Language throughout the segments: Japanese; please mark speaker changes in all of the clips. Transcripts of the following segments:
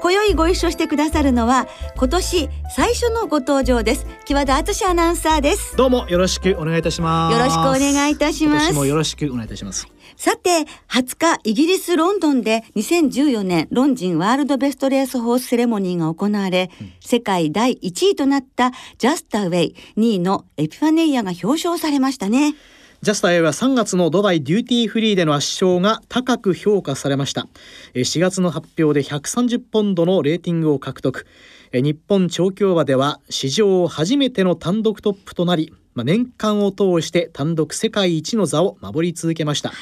Speaker 1: 今宵ご一緒してくださるのは今年最初のご登場です。木和田敦アナウンサーです。
Speaker 2: どうもよろしくお願いいたします。
Speaker 1: よろしくお願いいたします。
Speaker 2: もよろしくお願いいたします。
Speaker 1: さて20日イギリスロンドンで2014年ロンジンワールドベストレースホースセレモニーが行われ、うん、世界第1位となったジャスタウェイ2位のエピファネイアが表彰されましたね
Speaker 2: ジャスタ A は3月のドバイデューティーフリーでの圧勝が高く評価されました。4月の発表で130ポンドのレーティングを獲得。日本調教馬では史上初めての単独トップとなり年間を通して単独世界一の座を守り続けました、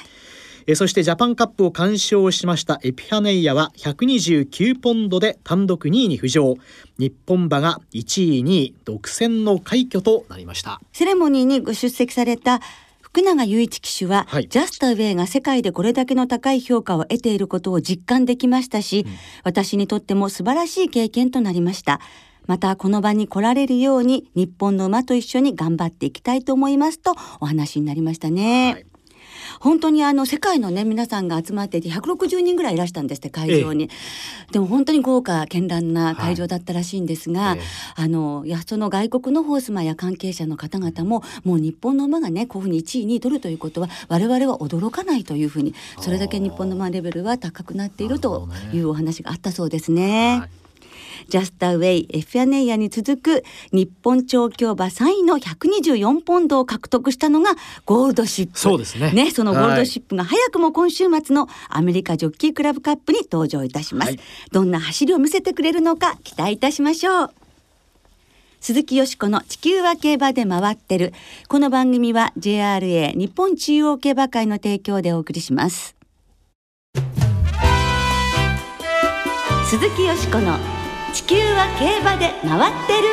Speaker 2: そしてジャパンカップを完勝しましたエピファネイアは129ポンドで単独2位に浮上。日本馬が1位2位独占の快挙となりました。
Speaker 1: セレモニーにご出席された福永雄一騎手は、はい、ジャスタウェイが世界でこれだけの高い評価を得ていることを実感できましたし、うん、私にとっても素晴らしい経験となりました。またこの場に来られるように日本の馬と一緒に頑張っていきたいと思いますとお話になりましたね。はい本当にあの世界のね皆さんが集まっていて160人ぐらいいらしたんですって会場に、ええ、でも本当に豪華絢爛な会場だったらしいんですが、はいえ、あのやその外国のホースマンや関係者の方々ももう日本の馬がねこういうふうに1位に取るということは我々は驚かないというふうにそれだけ日本の馬レベルは高くなっているというお話があったそうですね。はいジャスタウェイエフィアネイアに続く日本調教馬3位の124ポンドを獲得したのがゴールドシップ。
Speaker 2: そうですね。
Speaker 1: ねそのゴールドシップが早くも今週末のアメリカジョッキークラブカップに登場いたします、はい、どんな走りを見せてくれるのか期待いたしましょう。鈴木よしこの地球は競馬で回ってる。この番組は JRA 日本中央競馬会の提供でお送りします。鈴木よしこの地球は競馬で回ってる。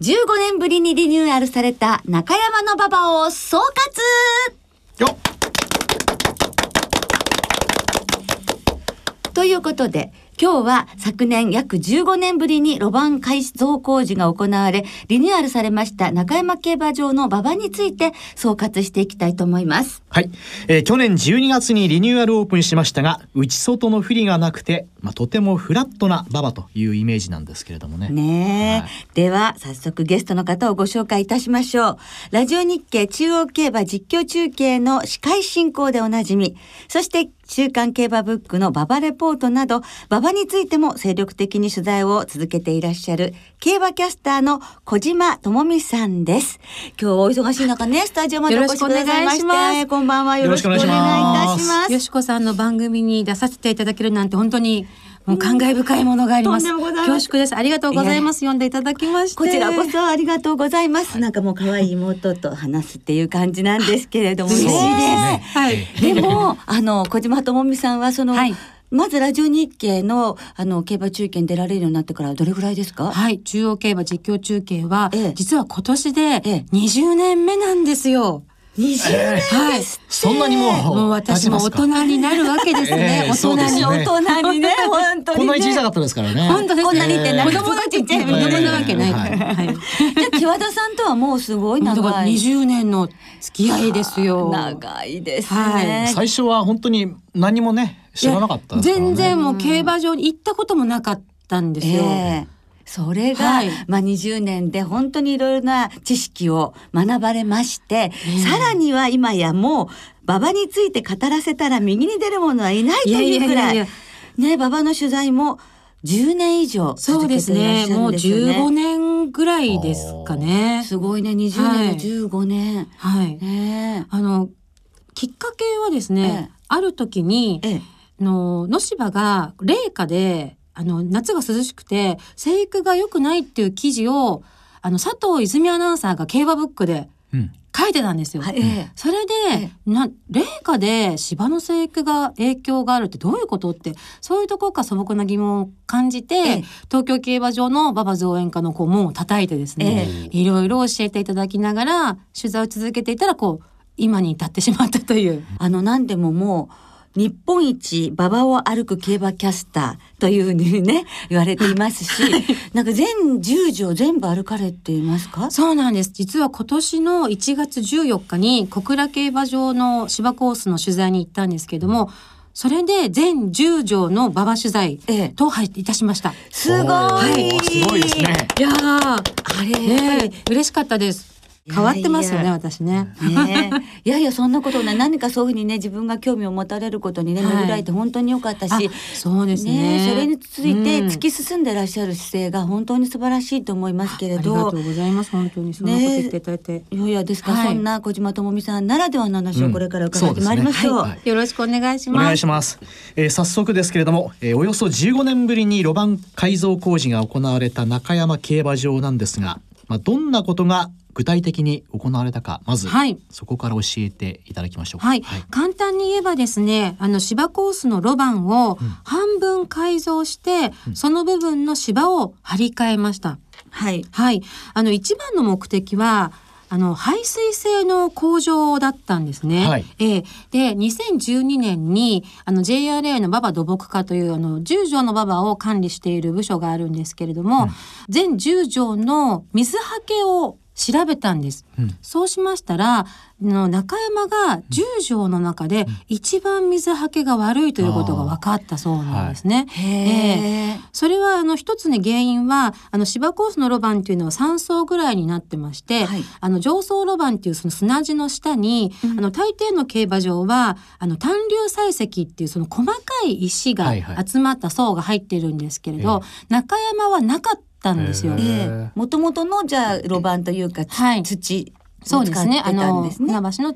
Speaker 1: 15年ぶりにリニューアルされた中山の馬場を総括。よということで今日は昨年約15年ぶりに路盤改造工事が行われ、リニューアルされました中山競馬場の馬場について総括していきたいと思います。
Speaker 2: はい。えー、去年12月にリニューアルオープンしましたが、内外の不利がなくて、まあ、とてもフラットな馬場というイメージなんですけれどもね。
Speaker 1: ね、はい、では、早速ゲストの方をご紹介いたしましょう。ラジオ日経中央競馬実況中継の司会進行でおなじみ、そして週刊競馬ブックの馬場レポートなど、馬場についても精力的に取材を続けていらっしゃる、競馬キャスターの小島智美さんです。今日お忙しい中ね、スタジオまでお越しくださいまして、こんばんはよろしくお願いいたします。
Speaker 3: よしこさんの番組に出させていただけるなんて本当にもう感慨深いものがあります。恐縮です。ありがとうございます。読んでいただきまして。
Speaker 1: こちらこそありがとうございます。なんかもう可愛い妹と話すっていう感じなんですけれども、嬉しいです。はい。でも、あの、小島智美さんはその、はいまずラジオ日経のあの競馬中継に出られるようになってからどれぐらいですか？
Speaker 3: はい。中央競馬実況中継は、ええ、実は今年で20年目なんですよ。
Speaker 1: 二十年はい。
Speaker 2: そんなにもう。
Speaker 3: もう私も大人になるわけですね。
Speaker 1: 大人に、大人にね、本当に、
Speaker 2: こんなに小さかったですからね。
Speaker 3: 本当です。
Speaker 1: こんなにって
Speaker 3: 子供がちっちゃい子供なわけない。はい。
Speaker 1: じゃ木和田さんとはもうすごい長
Speaker 3: い。二十年の付き合いですよ。
Speaker 1: 長いですね。
Speaker 2: 最初は本当に何もね知らなかった
Speaker 3: 全然もう競馬場に行ったこともなかったんですよ。
Speaker 1: それが、はい、まあ20年で本当にいろいろな知識を学ばれまして、さらには今やもう馬場について語らせたら右に出る者はいないというくらい。ね馬場の取材も10年以上
Speaker 3: そうですね。もう15年ぐらいですかね。
Speaker 1: すごいね。20年の15年。
Speaker 3: はい、ね、あのきっかけはですね、ええ、ある時に、ええ、の野芝が冷夏であの夏が涼しくて生育が良くないっていう記事をあの佐藤泉アナウンサーが競馬ブックで書いてたんですよ。うん、それでで、な冷夏で芝の生育が影響があるってどういうことってそういうところから素朴な疑問を感じて、ええ、東京競馬場の馬場造園家のこう門を叩いてですね、え、いろいろ教えていただきながら取材を続けていたらこう今に至ってしまったという。
Speaker 1: あの何でももう日本一馬場を歩く競馬キャスターというふうにね言われていますし、なんか全10条全部歩かれていますか？
Speaker 3: そうなんです実は今年の1月14日に小倉競馬場の芝コースの取材に行ったんですけども、それで全10条の馬場取材と入っていたしました。
Speaker 1: すごい、は
Speaker 2: い、すごいですね。
Speaker 3: いやあれ、ね、嬉しかったです。変わってますよね私ね。
Speaker 1: ね いやいやそんなことない。何かそういうふうにね自分が興味を持たれることにね巡られて本当に良かったし、はい、
Speaker 3: そうですね、
Speaker 1: ね、それについて突き進んでらっしゃる姿勢が本当に素晴らしいと思いますけれど。
Speaker 3: ありがとうございます。本当にそのこと言っていただいて。ね、
Speaker 1: いやいやですか、はい、そんな小島智美さんならではの話をこれから伺ってまいりましょう。うんうね。はい、
Speaker 3: よろしくお願いします。
Speaker 2: お願いします。えー、早速ですけれども、えー、およそ15年ぶりに路盤改造工事が行われた中山競馬場なんですが、まあどんなことが具体的に行われたかまず、はい、そこから教えていただきましょう
Speaker 3: はい、はい、簡単に言えばですねあの芝コースの路盤を半分改造して、うん、その部分の芝を張り替えました。はい、はい、あの一番の目的はあの排水性の向上だったんですね。はい、えー、で2012年にあの JRA の馬場土木課というあの10条の馬場を管理している部署があるんですけれども、うん、全10条の水はけを調べたんです。うん、そうしましたらの中山が10条の中で一番水はけが悪いということが分かったそうなんですね。はい、えー、それはあの一つに原因はあの芝コースの路盤っていうのは3層ぐらいになってまして、はい、あの上層路盤っていうその砂地の下に、うん、あの大抵の競馬場はあの単粒採石っていうその細かい石が集まった層が入ってるんですけれど、はいはい、中山はなかったたんですよ。
Speaker 1: もともとのじゃあ路盤というか、はい、土
Speaker 3: そうですね。あの船橋の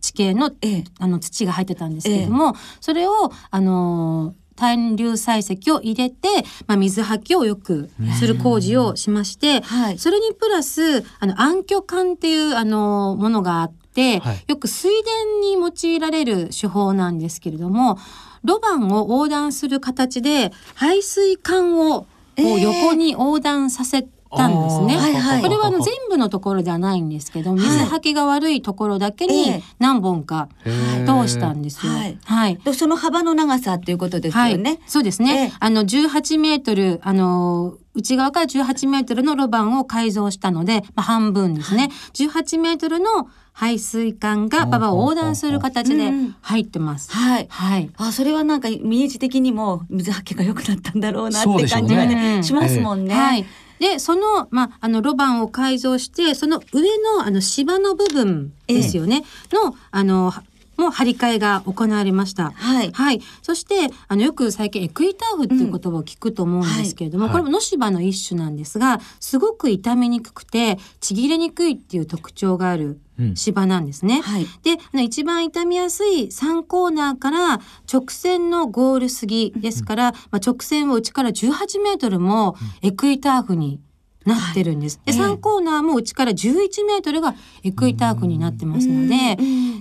Speaker 3: 地形の,、えあの土が入ってたんですけれども、それをあの単粒採石を入れて、まあ、水はけをよくする工事をしまして、はい、それにプラスあの暗渠管っていうあのものがあって、はい、よく水田に用いられる手法なんですけれども路盤を横断する形で排水管をこう横に横断させたんですね。はいはい、これはあの全部のところではないんですけど、水はけが悪いところだけに何本か通したんですよ。はい。
Speaker 1: はい、その幅の長さっていうことですよね。はい、
Speaker 3: そうですね。あの18メートルあの内側から18メートルの路盤を改造したので、まあ、半分ですね。18メートルの排水管が馬場を横断する形で入ってます。
Speaker 1: はい。はい。あ、それはなんかイメージ的にも水はけが良くなったんだろうなって感じがね、しますもんね。はい。
Speaker 3: で、その、まあ、あの、路盤を改造して、その上の、あの、芝の部分ですよね、の、あの、も張り替えが行われました。はい。はい。そして、あの、よく最近エクイターフっていう言葉を聞くと思うんですけれども、うんはい、これも野芝の一種なんですが、すごく傷みにくくて、ちぎれにくいっていう特徴がある芝なんですね。うんはい、で一番傷みやすい3コーナーから直線のゴール過ぎですから、まあ、直線を内から18メートルもエクイターフになってるんです。で、3コーナーも内から11メートルがエクイターフになってますので、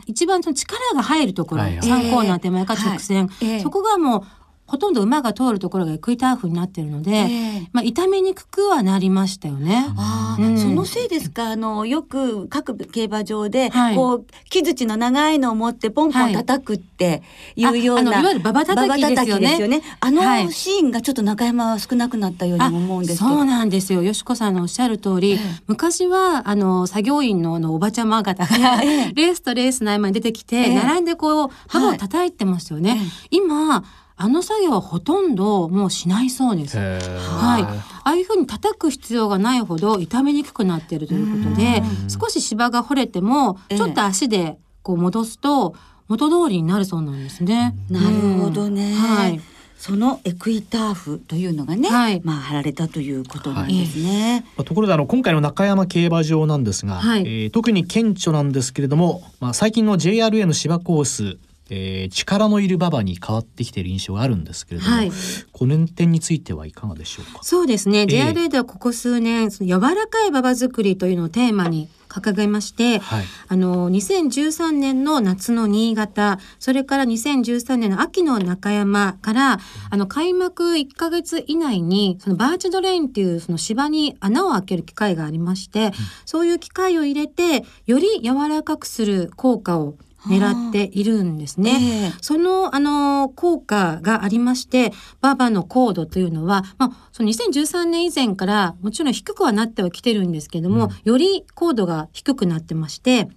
Speaker 3: 一番その力が入るところ、3コーナー手前から直線、そこがもうほとんど馬が通るところがエクイターフになってるので、えー、まあ痛めにくくはなりましたよね。
Speaker 1: ああ、うん、そのせいですか？あのよく各競馬場で、はい、こう木槌の長いのを持ってポンポン叩くっていうような、
Speaker 3: はい、いわゆる馬場叩きですよね。よね。
Speaker 1: あのシーンがちょっと中山は少なくなったようにも思うんです
Speaker 3: そうなんですよ。よしこさんのおっしゃる通り、えー、昔はあの作業員のあのおばちゃま方が、えー、レースとレースの合間に出てきて、並んでこう馬を叩いてますよね。今あの作業はほとんどもうしないそうです。はい。ああいうふうに叩く必要がないほど傷めにくくなっているということで、少し芝が掘れてもちょっと足でこう戻すと元通りになるそうなんですね。
Speaker 1: なるほどね。はい。そのエクイターフというのがね、はい、まあ貼られたということなんですね。
Speaker 2: はい、ところであの今回の中山競馬場なんですが、はい、えー、特に顕著なんですけれども、まあ最近の JRA の芝コースえー、力のいる馬場に変わってきている印象があるんですけれども、はい、この点についてはいかがでしょうか？
Speaker 3: そうですね、えー、JRA ではここ数年その柔らかい馬場作りというのをテーマに掲げまして、はい、あの2013年の夏の新潟それから2013年の秋の中山からあの開幕1か月以内にそのバーチドレインっていうその芝に穴を開ける機械がありまして、うん、そういう機械を入れてより柔らかくする効果を狙っているんですね。えー、そのあの効果がありましてババの高度というのは、まあ、その2013年以前からもちろん低くはなってはきてるんですけども、うん、より高度が低くなってまして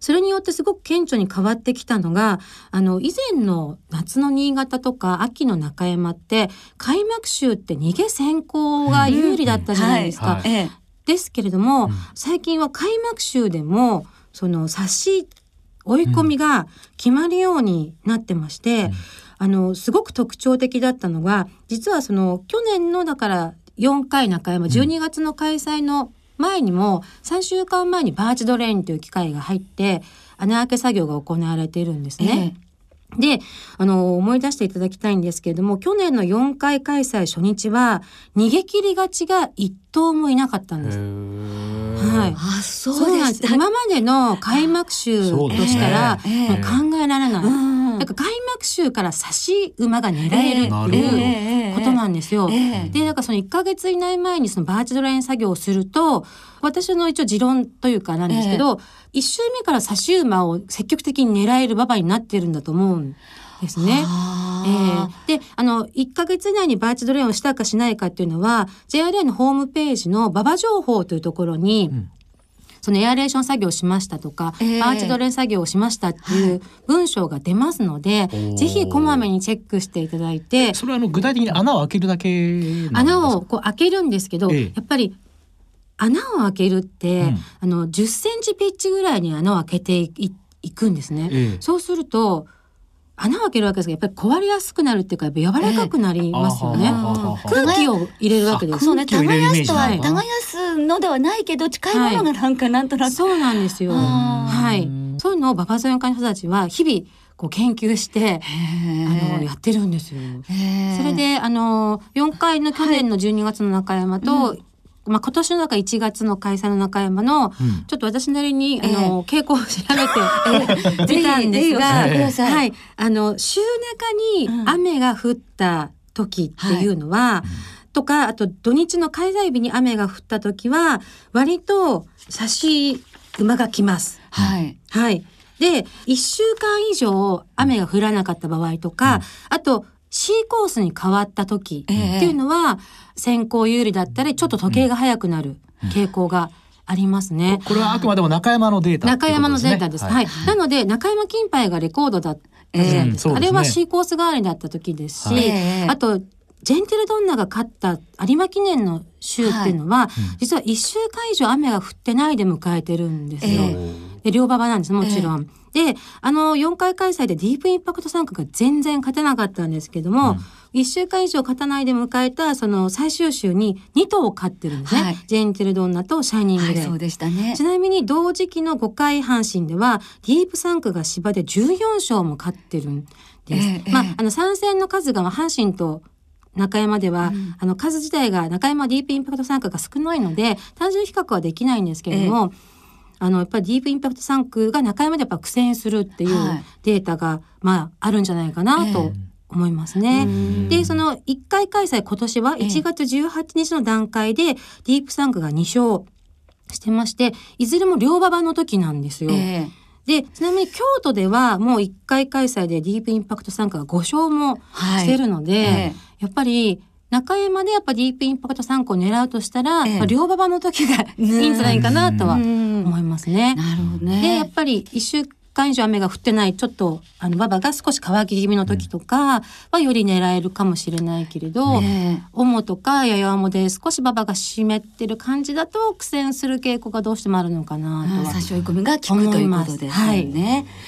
Speaker 3: それによってすごく顕著に変わってきたのがあの以前の夏の新潟とか秋の中山って開幕週って逃げ先行が有利だったじゃないですか。うん。はい。はい、ですけれども、うん、最近は開幕週でもその差し追い込みが決まるようになってまして、うん、あのすごく特徴的だったのが実はその去年のだから4回中山12月の開催の前にも3週間前にバーチドレインという機械が入って穴開け作業が行われているんですね。ええ。で、あの、思い出していただきたいんですけれども、去年の4回開催初日は、逃げ切り勝ちが一頭もいなかったんです。
Speaker 1: はい。あ、そうです。
Speaker 3: 今までの開幕週としたら、もう考えられない。なんか開幕週から差し馬が狙えるっていうことなんですよ。で、なんかその1か月以内前にそのバーチドライン作業をすると、私の一応持論というかなんですけど、一周目から差し馬を積極的に狙える馬場になってるんだと思うんですね。えー、であの1か月以内にバーチドレインをしたかしないかっていうのは JRA のホームページの馬場情報というところに、うん。そのエアレーション作業をしましたとか、えー、バーチドレン作業をしましたっていう文章が出ますので、はい、ぜひこまめにチェックしていただいて。
Speaker 2: それはあの具体的に穴を開けるだけ
Speaker 3: 穴をこう開けるんですけど、えー、やっぱり穴を開けるって、うん、あの10センチピッチぐらいに穴を開けていくんですね。ええ、そうすると穴を開けるわけですがやっぱり壊れやすくなるっていうか柔らかくなりますよね、えー、空気を入れるわけです。
Speaker 1: そうね。耕すとは耕すのではないけど近いものがなんかなんとなく、はい、
Speaker 3: そうなんですよ。はい。そういうのを馬場園会の人たちは日々こう研究してあのやってるんですよ。それであの4回の去年の12月の中山と、はいうんまあ、今年の中1月の開催の中山の、ちょっと私なりに、あの傾向を調べて みたんですが、はい、あの週中に雨が降った時っていうのは、とかあと土日の開催日に雨が降った時は割と差し馬が来ます。はい、はい。で1週間以上雨が降らなかった場合とか、あと C コースに変わった時っていうのは、先行有利だったりちょっと時計が速くなる傾向がありますね。
Speaker 2: これはあくまでも中山のデータ、
Speaker 3: ね、中山のデータです。はい。はい、なので中山金杯がレコードだったじゃないですあれは C コース代わりだった時ですし、はい、あとジェンテルドンナが勝った有馬記念の週っていうのは、はい、実は1週間以上雨が降ってないで迎えてるんですよ。えー、で両馬場なんですもちろん。えーで、あの、4回開催でディープインパクト参加が全然勝てなかったんですけども、うん1週間以上勝たないで迎えたその最終週に2頭を勝ってるんですね、はい、ジェーンテルドンナとシャイニングレイ、はい、
Speaker 1: そうでしたね。
Speaker 3: ちなみに同時期の5回阪神ではディープ3区が芝で14勝も勝ってるんです、えー、まあ、あの参戦の数が阪神と中山では、うん、あの数自体が中山ディープインパクト参加が少ないので単純比較はできないんですけれども、えーあのやっぱりディープインパクト3区が中山でやっぱ苦戦するっていうデータが、はい、まああるんじゃないかなと思いますね。えー、でその1回開催今年は1月18日の段階でディープ3区が2勝してましていずれも両馬場の時なんですよ。えーでちなみに京都ではもう1回開催でディープインパクト参加が5勝もしてるので、はいえやっぱり中山でやっぱディープインパクト参考を狙うとしたら、ええ、まあ、両馬場の時がいいんじゃないかなとは思いますね。
Speaker 1: なるほどね。
Speaker 3: でやっぱり一週間以上雨が降ってないちょっとあの馬場が少し乾き気味の時とかはより狙えるかもしれないけれど、ね、オモとかややもで少し馬場が湿ってる感じだと苦戦する傾向がどうしてもあるのかなとは
Speaker 1: 最初込みが効くということですね。はい、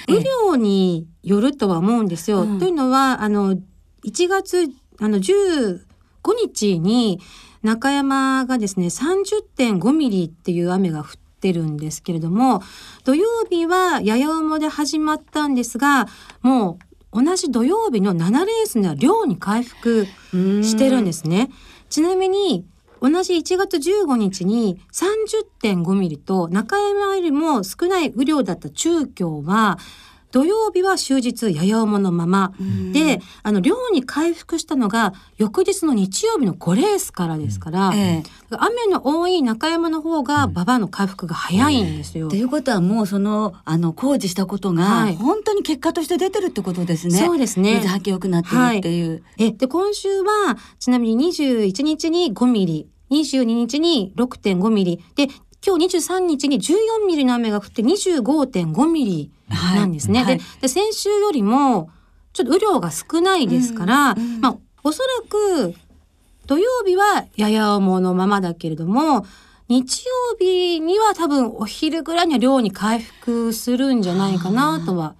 Speaker 3: 雨量によるとは思うんですよ。うん、というのはあの1月あの10 5日に中山がですね30.5ミリっていう雨が降っってるんですけれども土曜日はやや馬で始まったんですがもう同じ土曜日の7レースには量に回復してるんですね。ちなみに同じ1月15日に30.5ミリと中山よりも少ない雨量だった中京は土曜日は終日やや重のまま、であの量に回復したのが翌日の日曜日の5レースからですから、ええ、雨の多い中山の方が馬場の回復が早いんですよ。
Speaker 1: ということはもうそのあの工事したことが、本当に結果として出てるってことですね。
Speaker 3: そうですね。
Speaker 1: 水はけ良くなってるっていう。
Speaker 3: はい、えで今週はちなみに21日に5ミリ22日に6.5ミリで今日23日に14ミリの雨が降って25.5ミリなんですね。はい、でで先週よりもちょっと雨量が少ないですから、うんうん、まあおそらく土曜日はやや重のままだけれども日曜日には多分お昼ぐらいには量に回復するんじゃないかなとは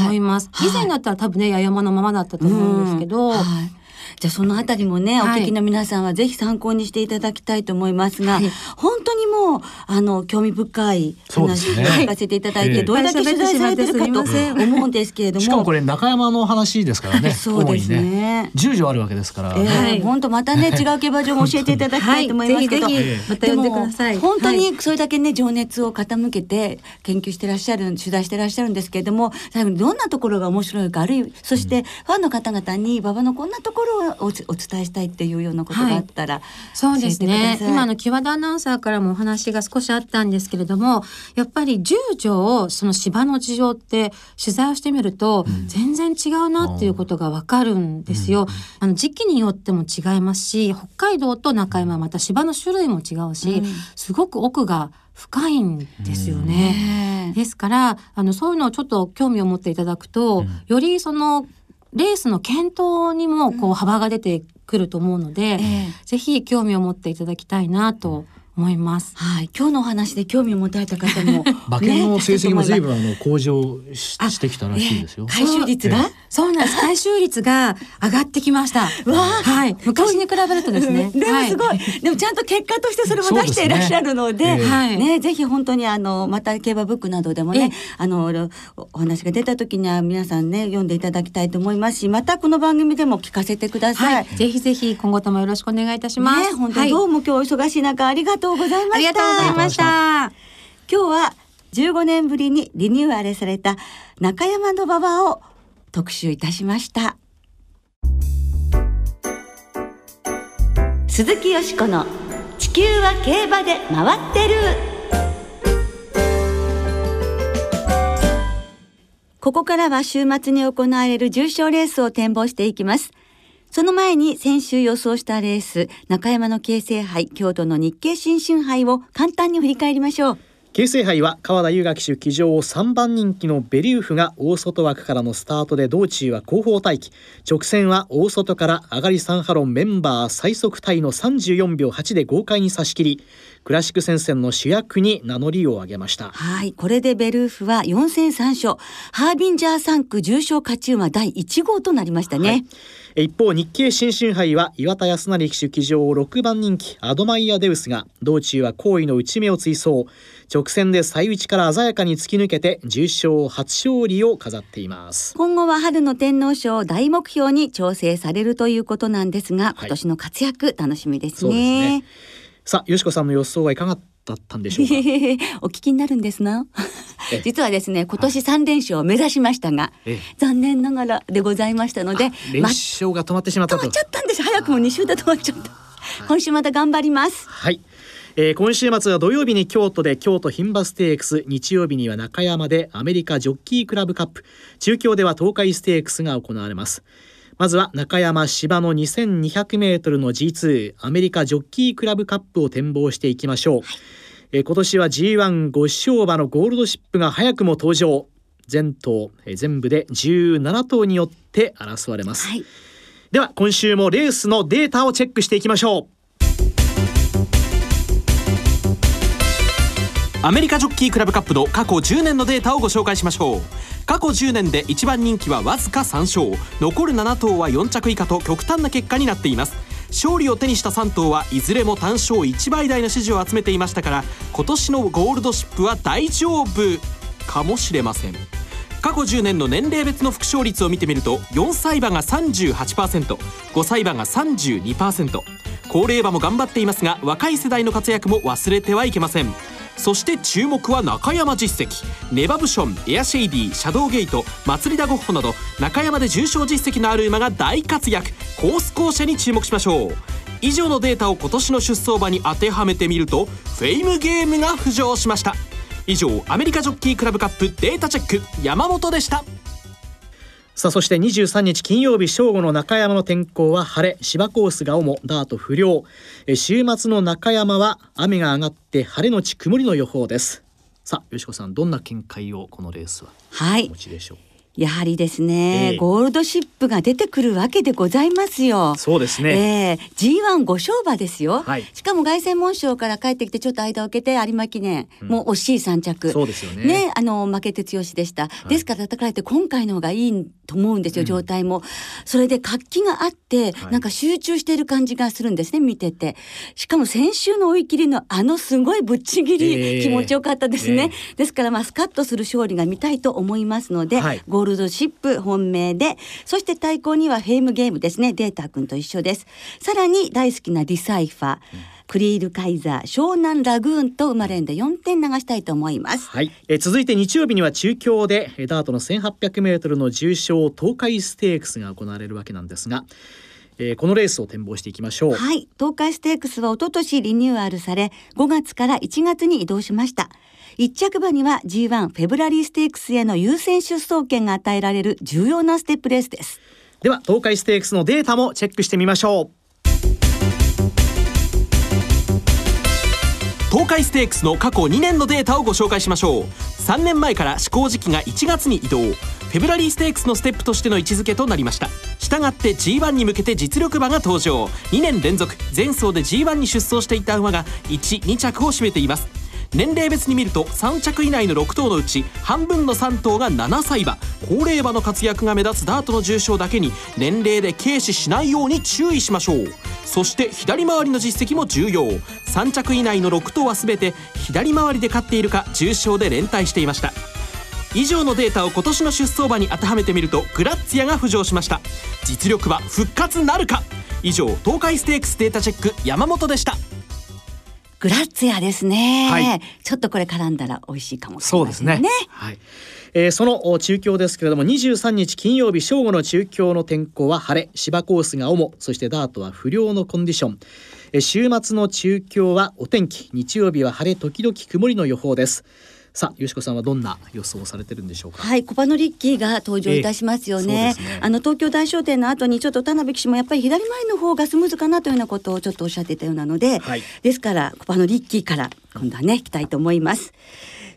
Speaker 3: 思います。はい、以前だったら多分ねやや重のままだったと思うんですけど。うんはい
Speaker 1: じゃあそのあたりもね、お聞きの皆さんはぜひ参考にしていただきたいと思いますが、はい、本当にもうあの興味深い話を聞かせていただいて、ね、どれだけ取材されてるかと思うんですけれども、
Speaker 4: しかもこれ中山の話ですからね。
Speaker 1: そうですね。
Speaker 4: 十、条あるわけですから。
Speaker 1: えー、本当またね違う競馬場も教えていただきたいと思いますけど、はい、
Speaker 3: また呼んでください。
Speaker 1: 本当にそれだけね情熱を傾けて研究してらっしゃる取材してらっしゃるんですけれども、最後にどんなところが面白いかあるいはそしてファンの方々に馬場のこんなところをお伝えしたいっていうようなことがあったら、はい、
Speaker 3: そうですね。今の木和田アナウンサーからもお話が少しあったんですけれどもやっぱり十条その芝の事情って取材をしてみると、全然違うなっていうことがわかるんですよ、うん、あの時期によっても違いますし北海道と中山また芝の種類も違うし、うん、すごく奥が深いんですよね。ですからあのそういうのをちょっと興味を持っていただくと、よりそのレースの検討にもこう幅が出てくると思うので、えー、ぜひ興味を持っていただきたいなと思います。
Speaker 1: はい、今日のお話で興味を持たれた方も、
Speaker 4: 馬券の成績も随分あの向上ししてきたらしいですよ。
Speaker 1: 回収率が、
Speaker 3: そうなんです。回収率が上がってきました。わ はい、昔に比べるとですね。
Speaker 1: でもすごい、でもちゃんと結果としてそれも出していらっしゃるので、はい、ねぜひ本当にあのまた競馬ブックなどでもね、あのお話が出た時には皆さんね読んでいただきたいと思いますし、またこの番組でも聞かせてください。
Speaker 3: ぜひぜひ今後ともよろしくお願いいたします。
Speaker 1: 本当にどうも今日お忙しい中ありがとうございました。あり
Speaker 3: がとうございました。今
Speaker 1: 日は15年ぶりにリニューアルされた中山の馬場を特集いたしました。鈴木よしこの地球は競馬で回ってる。ここからは週末に行われる重賞レースを展望していきます。その前に先週予想したレース、中山の京成杯、京都の日経新春杯を簡単に振り返りましょう。
Speaker 2: 京成杯は川田優雅騎手騎乗を3番人気のベリウフが大外枠からのスタートで道中は後方待機直線は大外から上がり3ハロンメンバー最速タイの34秒8で豪快に差し切りクラシック戦線の主役に名乗りを上げました。
Speaker 1: はい。これでベルーフは4戦3勝。ハービンジャー3区重賞勝ち馬第1号となりましたね、はい。
Speaker 2: 一方日経新春杯は岩田康成騎手騎乗6番人気アドマイアデウスが道中は好位の内目を追走。直線で最内から鮮やかに突き抜けて重賞初勝利を飾っています。
Speaker 1: 今後は春の天皇賞大目標に調整されるということなんですが今年の活躍楽しみですね、ね、
Speaker 2: さあよしこさんの予想はいかがだったんでしょうか？
Speaker 1: お聞きになるんですな？実はですね今年三連勝を目指しましたが残念ながらでございましたので
Speaker 4: 連勝が止まってしまった
Speaker 1: と。止まっちゃったんです。早くも二週で止まっちゃった。今週また頑張ります。
Speaker 2: はい。えー、今週末は土曜日に京都で京都牝馬ステークス日曜日には中山でアメリカジョッキークラブカップ。中京では東海ステークスが行われますまずは中山芝の2200メートルの G2 アメリカジョッキークラブカップを展望していきましょう、はい。え今年は G15 勝馬のゴールドシップが早くも登場。全頭、え全部で17頭によって争われます、はい、では今週もレースのデータをチェックしていきましょう。
Speaker 5: アメリカジョッキークラブカップの過去10年のデータをご紹介しましょう過去10年で1番人気はわずか3勝。残る7頭は4着以下と極端な結果になっています。勝利を手にした3頭はいずれも単勝1倍台の支持を集めていましたから今年のゴールドシップは大丈夫かもしれません。過去10年の年齢別の副勝率を見てみると4歳馬が 38%5 歳馬が32%高齢馬も頑張っていますが若い世代の活躍も忘れてはいけません。そして注目は中山実績。ネバブションエアシェイディシャドウゲイト祭りだゴッホなど中山で重賞実績のある馬が大活躍。コース校舎に注目しましょう。以上のデータを今年の出走馬に当てはめてみるとフェイムゲームが浮上しました。以上アメリカジョッキークラブカップデータチェック山本でした。
Speaker 2: さあそして23日金曜日正午の中山の天候は晴れ。芝コースが主ダート不良。え週末の中山は雨が上がって晴れのち曇りの予報です。さあよしこさんどんな見解をこのレースは
Speaker 1: はい。
Speaker 2: お持ちでしょう、
Speaker 1: やはりですね、
Speaker 2: ええ。
Speaker 1: ゴールドシップが出てくるわけでございますよ。
Speaker 2: そうですね、
Speaker 1: ええ。G1 五勝馬ですよ、
Speaker 2: はい。
Speaker 1: しかも凱旋門賞から帰ってきてちょっと間を空けて有馬記念、もう惜しい3着。
Speaker 2: そうですよね。
Speaker 1: あの負けて強しでした、ですから叩かれて今回の方がいいと思うんですよ、状態も。それで活気があって、
Speaker 2: はい。
Speaker 1: なんか集中している感じがするんですね見てて。しかも先週の追い切りのあのすごいぶっちぎり、
Speaker 2: ええ。
Speaker 1: 気持ちよかったですね、
Speaker 2: え。
Speaker 1: ですからまあスカッとする勝利が見たいと思いますので、
Speaker 2: はい
Speaker 1: ゴールドシップ本命でそして対抗にはフェイムゲームですね。データ君と一緒です。さらに大好きなディサイファー、クリールカイザー湘南ラグーンと生まれんで4点流したいと思います。
Speaker 2: はい、えー続いて日曜日には中京でえーダートの 1800m の重賞東海ステークスが行われるわけなんですが、えーこのレースを展望していきましょう。
Speaker 1: はい。東海ステークスは一昨年リニューアルされ5月から1月に移動しました一着馬には G1 フェブラリーステークスへの優先出走権が与えられる重要なステップレースです。
Speaker 2: では東海ステークスのデータもチェックしてみましょう。
Speaker 5: 東海ステークスの過去2年のデータをご紹介しましょう。3年前から施行時期が1月に移動。フェブラリーステークスのステップとしての位置づけとなりました。したがって G1 に向けて実力馬が登場。2年連続前走で G1 に出走していた馬が12着を占めています。年齢別に見ると3着以内の6頭のうち半分の3頭が7歳馬。高齢馬の活躍が目立つダートの重賞だけに年齢で軽視しないように注意しましょう。そして左回りの実績も重要。3着以内の6頭は全て左回りで勝っているか重賞で連帯していました。以上のデータを今年の出走馬に当てはめてみるとグラッツィアが浮上しました。実力は復活なるか。以上東海ステークスデータチェック山本でした。
Speaker 1: グラッツィアですね、
Speaker 2: はい。
Speaker 1: ちょっとこれ絡んだら美味しいかもしれ
Speaker 2: そうです
Speaker 1: ませんね。
Speaker 2: ね。はい。えーそのお中京ですけれども23日金曜日正午の中京の天候は晴れ芝コースが主そしてダートは不良のコンディション、えー週末の中京はお天気。日曜日は晴れ時々曇りの予報ですさあよしこさんはどんな予想をされてるんでしょうか？
Speaker 1: はい、コパノリッキーが登場いたしますよね。
Speaker 2: ええそうですね
Speaker 1: あの東京大商店の後にちょっと田辺騎手もやっぱり左前の方がスムーズかなというようなことをちょっとおっしゃっていたようなので、
Speaker 2: はい
Speaker 1: ですからコパノリッキーから今度はね、いきたいと思います。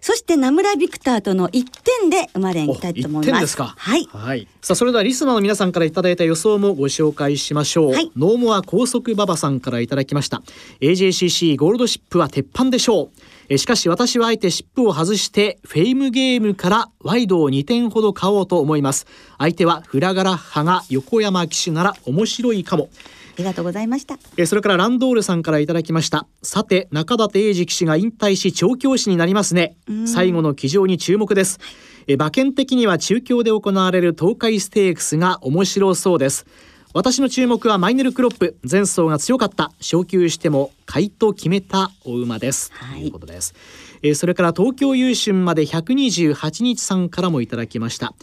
Speaker 1: そして名村ビクターとの1点で生まれにいきたいと思います。
Speaker 2: 点ですか
Speaker 1: はい。
Speaker 2: はい。さあそれではリスナーの皆さんからいただいた予想もご紹介しましょう。
Speaker 1: はい
Speaker 2: ノーモア高速馬場さんからいただきました。AJCC ゴールドシップは鉄板でしょう。えしかし私はあえて尻尾を外してフェイムゲームからワイドを2点ほど買おうと思います。相手はフラガラッハが横山騎手なら面白いかも。
Speaker 1: ありがとうございました。
Speaker 2: えーそれからランドールさんからいただきました。さて中立英二騎手が引退し調教師になりますね。最後の騎乗に注目です。えー馬券的には中京で行われる東海ステークスが面白そうです。私の注目はマイネルクロップ。前走が強かった。昇級しても買いと決めたお馬です、
Speaker 1: はい。
Speaker 2: ということですえーそれから東京優春まで128日さんからもいただきました、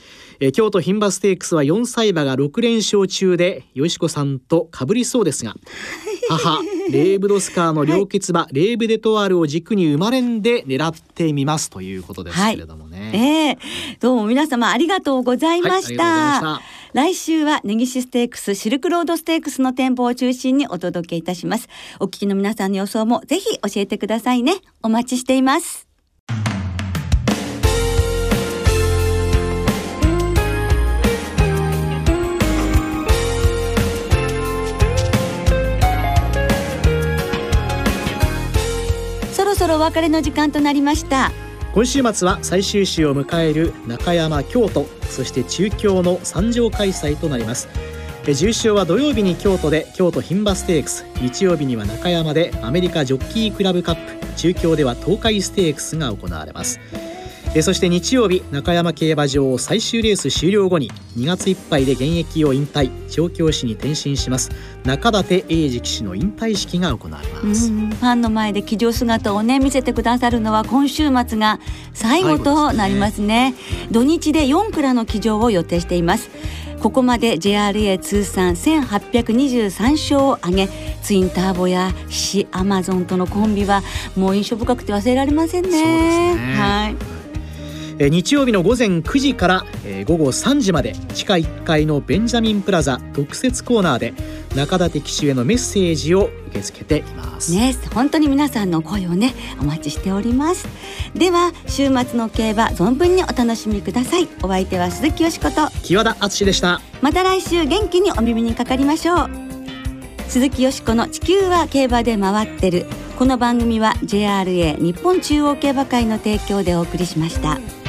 Speaker 2: えー京都牝馬ステークスは4歳馬が6連勝中でよしこさんと被りそうですが 母レーブ・ドスカーの両決馬、レーブ・デトワールを軸に生まれんで狙ってみますということですけれどもね、
Speaker 1: ええどうも皆様ありがとうございました。
Speaker 2: はい
Speaker 1: 来週は根岸ステークス、シルクロードステークスの展望を中心にお届けいたします。お聞きの皆さんの予想もぜひ教えてくださいね。お待ちしています。そろそろお別れの時間となりました。
Speaker 2: 今週末は最終週を迎える中山京都そして中京の三条開催となります。重賞は土曜日に京都で京都牝馬ステークス。日曜日には中山でアメリカジョッキークラブカップ。中京では東海ステークスが行われます。そして日曜日中山競馬場最終レース終了後に2月いっぱいで現役を引退調教師に転身します。中立英二騎手の引退式が行われます。フ
Speaker 1: ァンの前で騎乗姿をね見せてくださるのは今週末が最後となりますね、ね、土日で4クラの騎乗を予定しています。ここまで JRA 通算1823勝を挙げツインターボやシアマゾンとのコンビはもう印象深くて忘れられませんね。ね。はい
Speaker 2: え日曜日の午前9時から、え午後3時まで地下1階のベンジャミンプラザ特設コーナーで中立騎手へのメッセージを受け付けています。
Speaker 1: ね本当に皆さんの声をねお待ちしております。では週末の競馬存分にお楽しみください。お相手は鈴木よしこと。
Speaker 2: 木和田敦でした。
Speaker 1: また来週元気にお耳にかかりましょう。鈴木よしこの地球は競馬で回ってる。この番組は JRA 日本中央競馬会の提供でお送りしました。